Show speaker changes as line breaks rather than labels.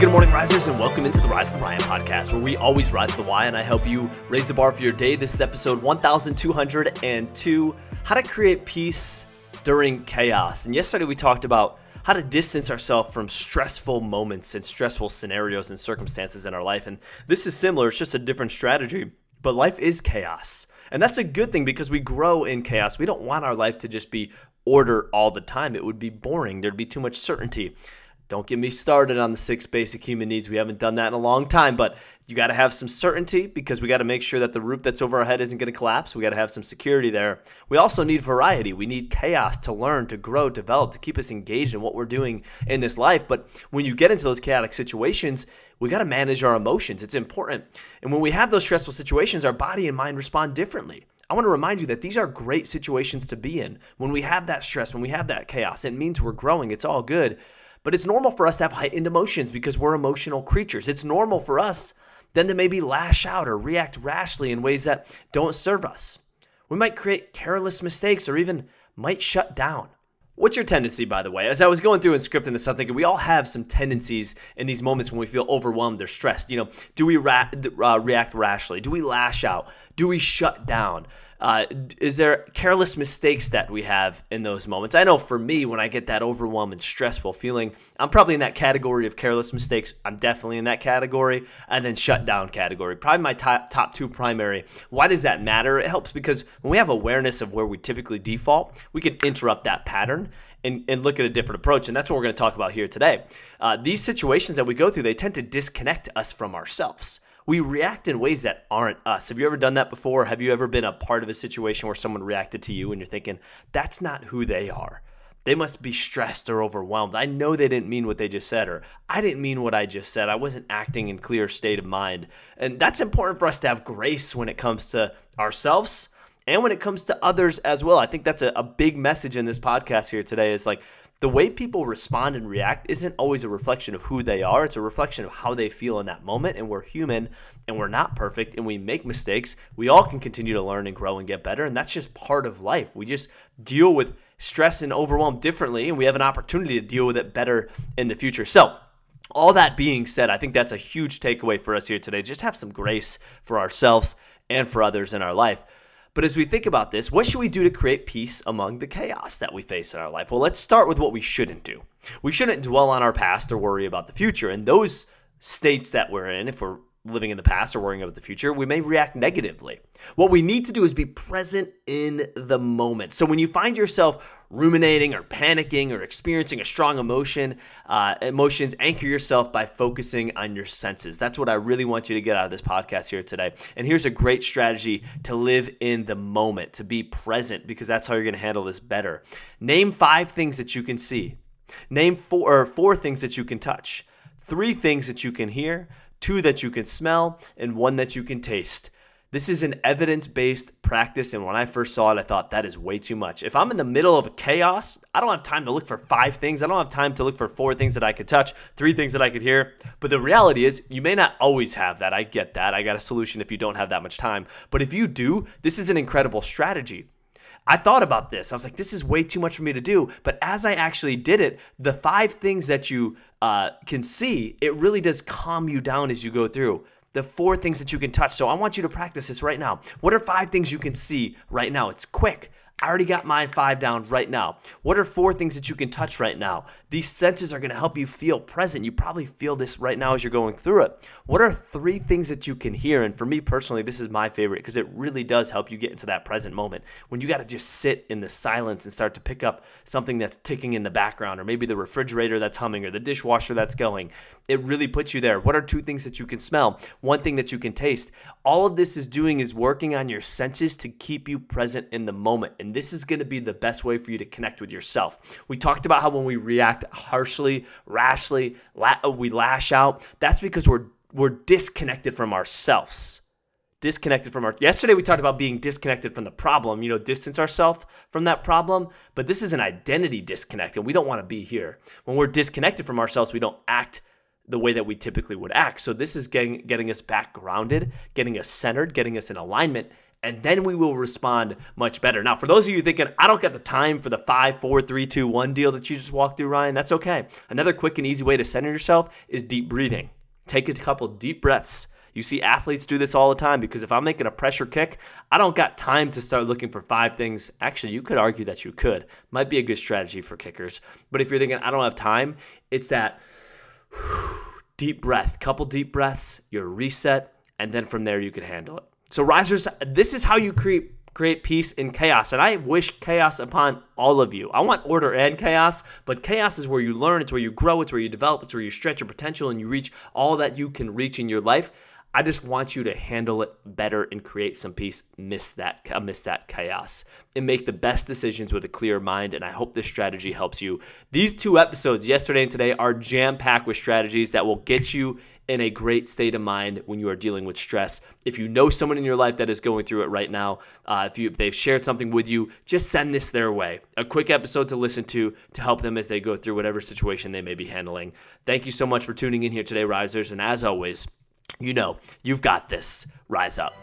good morning, risers, and welcome into the Rise of the Ryan podcast, where we always rise to the why, and I help you raise the bar for your day. This is episode 1202 How to Create Peace During Chaos. And yesterday we talked about how to distance ourselves from stressful moments and stressful scenarios and circumstances in our life. And this is similar, it's just a different strategy. But life is chaos. And that's a good thing because we grow in chaos. We don't want our life to just be order all the time. It would be boring. There'd be too much certainty. Don't get me started on the six basic human needs. We haven't done that in a long time, but you got to have some certainty because we got to make sure that the roof that's over our head isn't going to collapse. We got to have some security there. We also need variety. We need chaos to learn, to grow, develop, to keep us engaged in what we're doing in this life. But when you get into those chaotic situations, we got to manage our emotions. It's important. And when we have those stressful situations, our body and mind respond differently. I want to remind you that these are great situations to be in. When we have that stress, when we have that chaos, it means we're growing. It's all good. But it's normal for us to have heightened emotions because we're emotional creatures. It's normal for us then to maybe lash out or react rashly in ways that don't serve us. We might create careless mistakes or even might shut down. What's your tendency, by the way? As I was going through and scripting this, I'm thinking we all have some tendencies in these moments when we feel overwhelmed or stressed. You know, do we ra- uh, react rashly? Do we lash out? Do we shut down? Uh, is there careless mistakes that we have in those moments? I know for me, when I get that overwhelmed and stressful feeling, I'm probably in that category of careless mistakes. I'm definitely in that category, and then shutdown category. Probably my top top two primary. Why does that matter? It helps because when we have awareness of where we typically default, we can interrupt that pattern and, and, look at a different approach. And that's what we're going to talk about here today. Uh, these situations that we go through, they tend to disconnect us from ourselves we react in ways that aren't us. Have you ever done that before? Have you ever been a part of a situation where someone reacted to you and you're thinking, that's not who they are? They must be stressed or overwhelmed. I know they didn't mean what they just said, or I didn't mean what I just said. I wasn't acting in clear state of mind. And that's important for us to have grace when it comes to ourselves and when it comes to others as well. I think that's a, a big message in this podcast here today is like the way people respond and react isn't always a reflection of who they are. It's a reflection of how they feel in that moment. And we're human and we're not perfect and we make mistakes. We all can continue to learn and grow and get better. And that's just part of life. We just deal with stress and overwhelm differently. And we have an opportunity to deal with it better in the future. So, all that being said, I think that's a huge takeaway for us here today. Just have some grace for ourselves and for others in our life. But as we think about this, what should we do to create peace among the chaos that we face in our life? Well, let's start with what we shouldn't do. We shouldn't dwell on our past or worry about the future. And those states that we're in, if we're living in the past or worrying about the future, we may react negatively. What we need to do is be present in the moment. So when you find yourself ruminating or panicking or experiencing a strong emotion, uh, emotions, anchor yourself by focusing on your senses. That's what I really want you to get out of this podcast here today. And here's a great strategy to live in the moment, to be present, because that's how you're going to handle this better. Name five things that you can see. Name four or four things that you can touch. Three things that you can hear, two that you can smell, and one that you can taste. This is an evidence based practice. And when I first saw it, I thought that is way too much. If I'm in the middle of a chaos, I don't have time to look for five things. I don't have time to look for four things that I could touch, three things that I could hear. But the reality is, you may not always have that. I get that. I got a solution if you don't have that much time. But if you do, this is an incredible strategy. I thought about this. I was like, this is way too much for me to do. But as I actually did it, the five things that you uh, can see, it really does calm you down as you go through the four things that you can touch. So I want you to practice this right now. What are five things you can see right now? It's quick. I already got mine five down right now. What are four things that you can touch right now? These senses are going to help you feel present. You probably feel this right now as you're going through it. What are three things that you can hear? And for me personally, this is my favorite because it really does help you get into that present moment when you got to just sit in the silence and start to pick up something that's ticking in the background, or maybe the refrigerator that's humming, or the dishwasher that's going. It really puts you there. What are two things that you can smell? One thing that you can taste. All of this is doing is working on your senses to keep you present in the moment. And this is going to be the best way for you to connect with yourself. We talked about how when we react harshly, rashly, la- uh, we lash out, that's because we're we're disconnected from ourselves. Disconnected from our yesterday we talked about being disconnected from the problem, you know, distance ourselves from that problem, but this is an identity disconnect and we don't want to be here. When we're disconnected from ourselves, we don't act the way that we typically would act. So this is getting getting us back grounded, getting us centered, getting us in alignment and then we will respond much better. Now, for those of you thinking, I don't get the time for the five, four, three, two, one deal that you just walked through, Ryan, that's okay. Another quick and easy way to center yourself is deep breathing. Take a couple deep breaths. You see athletes do this all the time because if I'm making a pressure kick, I don't got time to start looking for five things. Actually, you could argue that you could. Might be a good strategy for kickers. But if you're thinking, I don't have time, it's that deep breath, couple deep breaths, you're reset, and then from there you can handle it. So, risers, this is how you create create peace in chaos. And I wish chaos upon all of you. I want order and chaos, but chaos is where you learn, it's where you grow, it's where you develop, it's where you stretch your potential and you reach all that you can reach in your life. I just want you to handle it better and create some peace, miss that miss that chaos, and make the best decisions with a clear mind. And I hope this strategy helps you. These two episodes, yesterday and today, are jam packed with strategies that will get you in a great state of mind when you are dealing with stress. If you know someone in your life that is going through it right now, uh, if you if they've shared something with you, just send this their way. A quick episode to listen to to help them as they go through whatever situation they may be handling. Thank you so much for tuning in here today, risers, and as always. You know, you've got this. Rise up.